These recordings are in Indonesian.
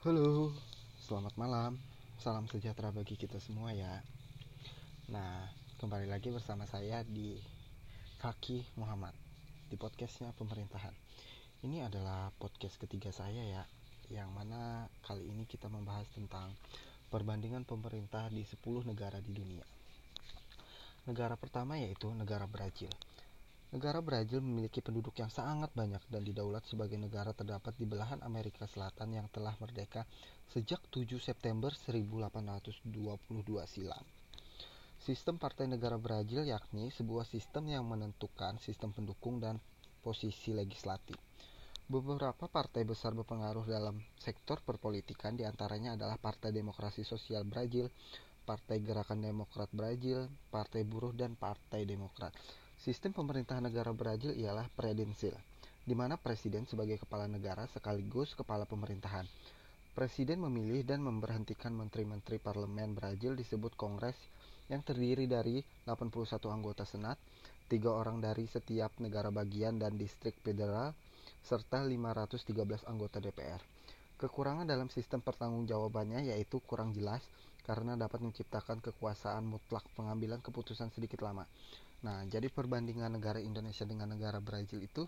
Halo, selamat malam. Salam sejahtera bagi kita semua ya. Nah, kembali lagi bersama saya di Kaki Muhammad di podcastnya pemerintahan. Ini adalah podcast ketiga saya ya, yang mana kali ini kita membahas tentang perbandingan pemerintah di 10 negara di dunia. Negara pertama yaitu negara Brazil. Negara Brazil memiliki penduduk yang sangat banyak dan didaulat sebagai negara terdapat di belahan Amerika Selatan yang telah merdeka sejak 7 September 1822 silam. Sistem Partai Negara Brazil yakni sebuah sistem yang menentukan sistem pendukung dan posisi legislatif. Beberapa partai besar berpengaruh dalam sektor perpolitikan di antaranya adalah Partai Demokrasi Sosial Brazil, Partai Gerakan Demokrat Brazil, Partai Buruh, dan Partai Demokrat. Sistem pemerintahan negara Brazil ialah presidensial, di mana presiden sebagai kepala negara sekaligus kepala pemerintahan. Presiden memilih dan memberhentikan menteri-menteri parlemen Brazil disebut kongres yang terdiri dari 81 anggota senat, tiga orang dari setiap negara bagian dan distrik federal, serta 513 anggota DPR. Kekurangan dalam sistem pertanggungjawabannya yaitu kurang jelas karena dapat menciptakan kekuasaan mutlak pengambilan keputusan sedikit lama. Nah, jadi perbandingan negara Indonesia dengan negara Brazil itu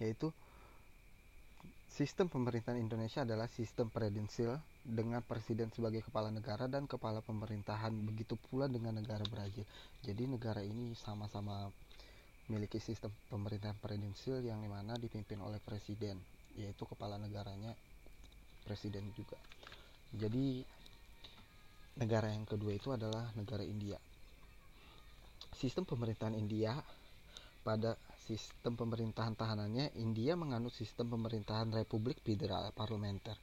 yaitu sistem pemerintahan Indonesia adalah sistem presidensial dengan presiden sebagai kepala negara dan kepala pemerintahan begitu pula dengan negara Brazil. Jadi negara ini sama-sama memiliki sistem pemerintahan presidensial yang di mana dipimpin oleh presiden yaitu kepala negaranya presiden juga. Jadi negara yang kedua itu adalah negara India sistem pemerintahan India pada sistem pemerintahan tahanannya India menganut sistem pemerintahan Republik Federal Parlementer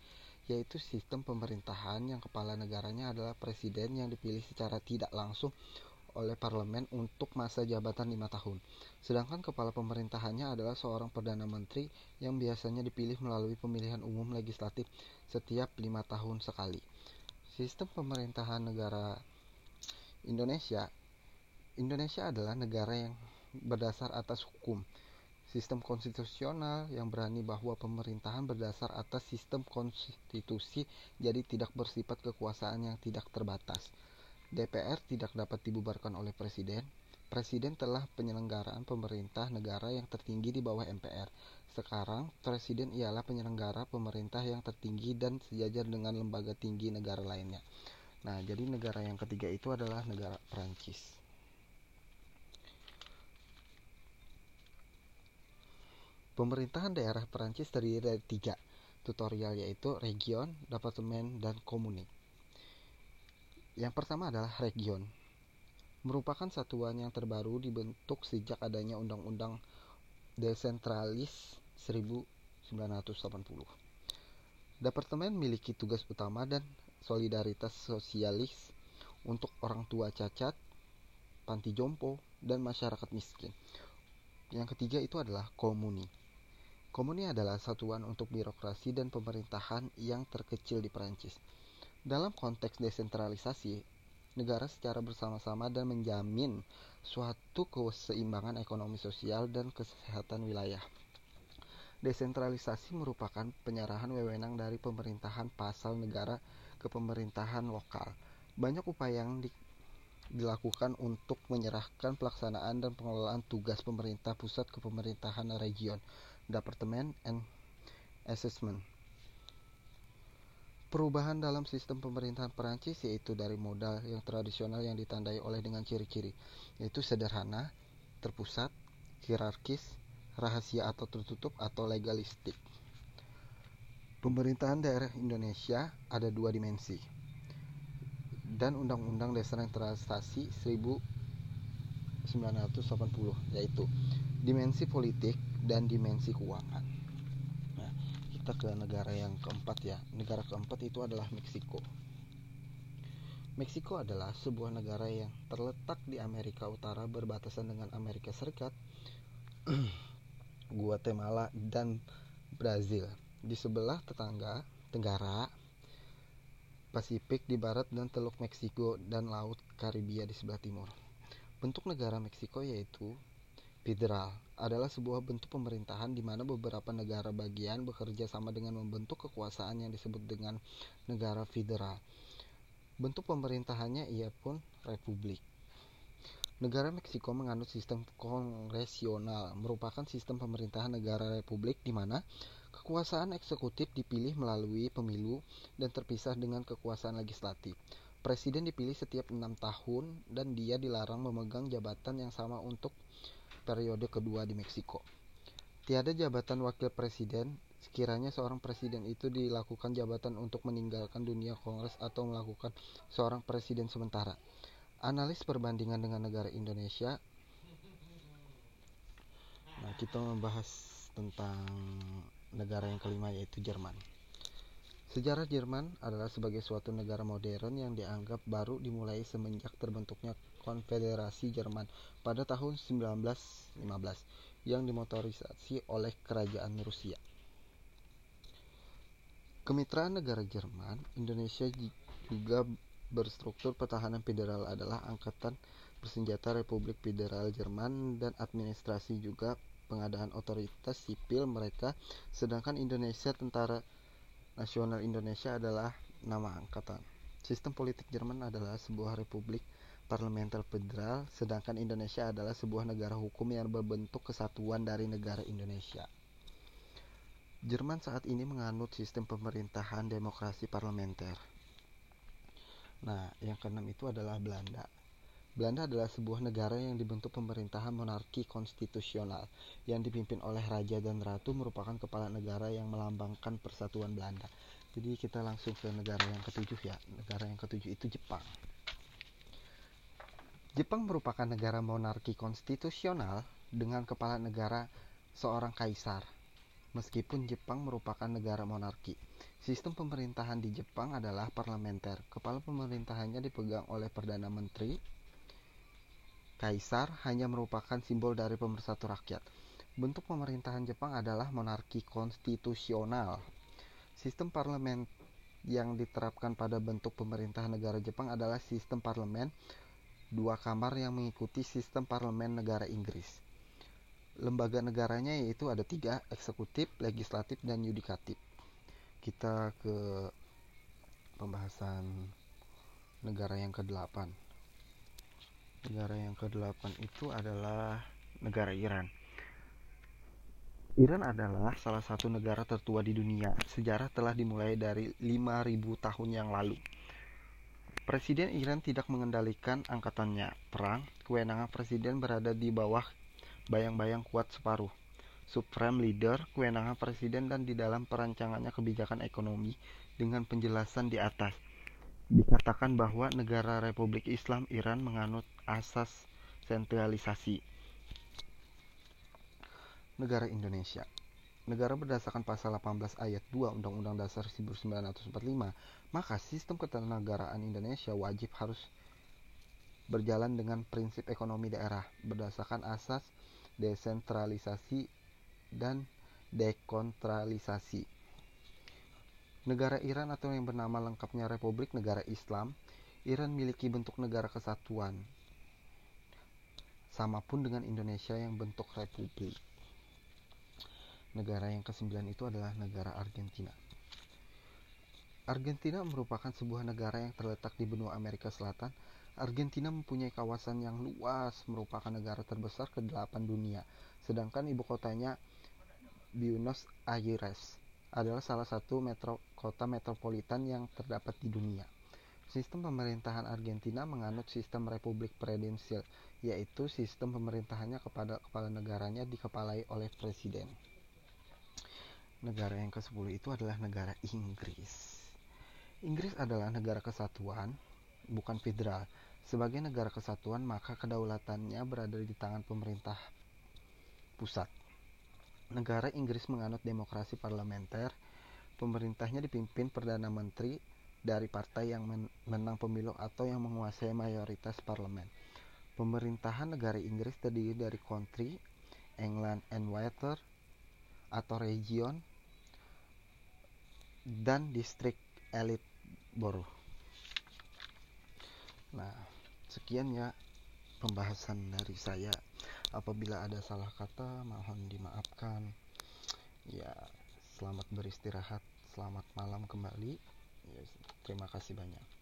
yaitu sistem pemerintahan yang kepala negaranya adalah presiden yang dipilih secara tidak langsung oleh parlemen untuk masa jabatan lima tahun. Sedangkan kepala pemerintahannya adalah seorang perdana menteri yang biasanya dipilih melalui pemilihan umum legislatif setiap lima tahun sekali. Sistem pemerintahan negara Indonesia Indonesia adalah negara yang berdasar atas hukum, sistem konstitusional yang berani bahwa pemerintahan berdasar atas sistem konstitusi jadi tidak bersifat kekuasaan yang tidak terbatas. DPR tidak dapat dibubarkan oleh presiden. Presiden telah penyelenggaraan pemerintah negara yang tertinggi di bawah MPR. Sekarang, presiden ialah penyelenggara pemerintah yang tertinggi dan sejajar dengan lembaga tinggi negara lainnya. Nah, jadi negara yang ketiga itu adalah negara Prancis. Pemerintahan daerah Perancis terdiri dari tiga tutorial yaitu region, departemen, dan komuni. Yang pertama adalah region. Merupakan satuan yang terbaru dibentuk sejak adanya Undang-Undang Desentralis 1980. Departemen memiliki tugas utama dan solidaritas sosialis untuk orang tua cacat, panti jompo, dan masyarakat miskin. Yang ketiga itu adalah komuni Komuni adalah satuan untuk birokrasi dan pemerintahan yang terkecil di Perancis. Dalam konteks desentralisasi, negara secara bersama-sama dan menjamin suatu keseimbangan ekonomi sosial dan kesehatan wilayah. Desentralisasi merupakan penyerahan wewenang dari pemerintahan pasal negara ke pemerintahan lokal. Banyak upaya yang di, dilakukan untuk menyerahkan pelaksanaan dan pengelolaan tugas pemerintah pusat ke pemerintahan region Department and Assessment. Perubahan dalam sistem pemerintahan Perancis yaitu dari modal yang tradisional yang ditandai oleh dengan ciri-ciri yaitu sederhana, terpusat, hierarkis, rahasia atau tertutup atau legalistik. Pemerintahan daerah Indonesia ada dua dimensi dan Undang-Undang Desentralisasi 1980 yaitu dimensi politik dan dimensi keuangan. Nah, kita ke negara yang keempat ya. Negara keempat itu adalah Meksiko. Meksiko adalah sebuah negara yang terletak di Amerika Utara berbatasan dengan Amerika Serikat, Guatemala, dan Brazil. Di sebelah tetangga Tenggara, Pasifik di barat dan Teluk Meksiko dan Laut Karibia di sebelah timur. Bentuk negara Meksiko yaitu Federal adalah sebuah bentuk pemerintahan di mana beberapa negara bagian bekerja sama dengan membentuk kekuasaan yang disebut dengan negara federal. Bentuk pemerintahannya ia pun republik. Negara Meksiko menganut sistem kongresional, merupakan sistem pemerintahan negara republik di mana kekuasaan eksekutif dipilih melalui pemilu dan terpisah dengan kekuasaan legislatif. Presiden dipilih setiap enam tahun dan dia dilarang memegang jabatan yang sama untuk periode kedua di Meksiko. Tiada jabatan wakil presiden sekiranya seorang presiden itu dilakukan jabatan untuk meninggalkan dunia kongres atau melakukan seorang presiden sementara. Analis perbandingan dengan negara Indonesia. Nah, kita membahas tentang negara yang kelima yaitu Jerman. Sejarah Jerman adalah sebagai suatu negara modern yang dianggap baru dimulai semenjak terbentuknya Konfederasi Jerman pada tahun 1915 yang dimotorisasi oleh kerajaan Rusia. Kemitraan negara Jerman, Indonesia juga berstruktur pertahanan federal adalah Angkatan Bersenjata Republik Federal Jerman dan administrasi juga pengadaan otoritas sipil mereka sedangkan Indonesia Tentara Nasional Indonesia adalah nama angkatan. Sistem politik Jerman adalah sebuah republik parlementer federal, sedangkan Indonesia adalah sebuah negara hukum yang berbentuk kesatuan dari negara Indonesia. Jerman saat ini menganut sistem pemerintahan demokrasi parlementer. Nah, yang keenam itu adalah Belanda. Belanda adalah sebuah negara yang dibentuk pemerintahan monarki konstitusional yang dipimpin oleh raja dan ratu merupakan kepala negara yang melambangkan persatuan Belanda. Jadi kita langsung ke negara yang ketujuh ya. Negara yang ketujuh itu Jepang. Jepang merupakan negara monarki konstitusional dengan kepala negara seorang kaisar. Meskipun Jepang merupakan negara monarki, sistem pemerintahan di Jepang adalah parlementer. Kepala pemerintahannya dipegang oleh perdana menteri. Kaisar hanya merupakan simbol dari pemersatu rakyat. Bentuk pemerintahan Jepang adalah monarki konstitusional. Sistem parlemen yang diterapkan pada bentuk pemerintahan negara Jepang adalah sistem parlemen dua kamar yang mengikuti sistem parlemen negara Inggris. Lembaga negaranya yaitu ada tiga, eksekutif, legislatif, dan yudikatif. Kita ke pembahasan negara yang ke-8. Negara yang ke-8 itu adalah negara Iran. Iran adalah salah satu negara tertua di dunia. Sejarah telah dimulai dari 5000 tahun yang lalu. Presiden Iran tidak mengendalikan angkatannya. Perang, kewenangan presiden berada di bawah bayang-bayang kuat separuh. Supreme Leader, kewenangan presiden dan di dalam perancangannya kebijakan ekonomi dengan penjelasan di atas. Dikatakan bahwa negara Republik Islam Iran menganut asas sentralisasi. Negara Indonesia negara berdasarkan pasal 18 ayat 2 Undang-Undang Dasar 1945, maka sistem ketenagaraan Indonesia wajib harus berjalan dengan prinsip ekonomi daerah berdasarkan asas desentralisasi dan dekontralisasi. Negara Iran atau yang bernama lengkapnya Republik Negara Islam, Iran miliki bentuk negara kesatuan. Sama pun dengan Indonesia yang bentuk republik. Negara yang kesembilan itu adalah negara Argentina. Argentina merupakan sebuah negara yang terletak di benua Amerika Selatan. Argentina mempunyai kawasan yang luas, merupakan negara terbesar ke-8 dunia. Sedangkan ibu kotanya Buenos Aires adalah salah satu metro, kota metropolitan yang terdapat di dunia. Sistem pemerintahan Argentina menganut sistem republik presidensial, yaitu sistem pemerintahannya kepada kepala negaranya dikepalai oleh presiden negara yang ke-10 itu adalah negara Inggris. Inggris adalah negara kesatuan, bukan federal. Sebagai negara kesatuan, maka kedaulatannya berada di tangan pemerintah pusat. Negara Inggris menganut demokrasi parlementer. Pemerintahnya dipimpin Perdana Menteri dari partai yang menang pemilu atau yang menguasai mayoritas parlemen. Pemerintahan negara Inggris terdiri dari country, England and Water, atau region dan distrik elit borough. Nah, sekian ya pembahasan dari saya. apabila ada salah kata mohon dimaafkan ya selamat beristirahat selamat malam kembali ya, terima kasih banyak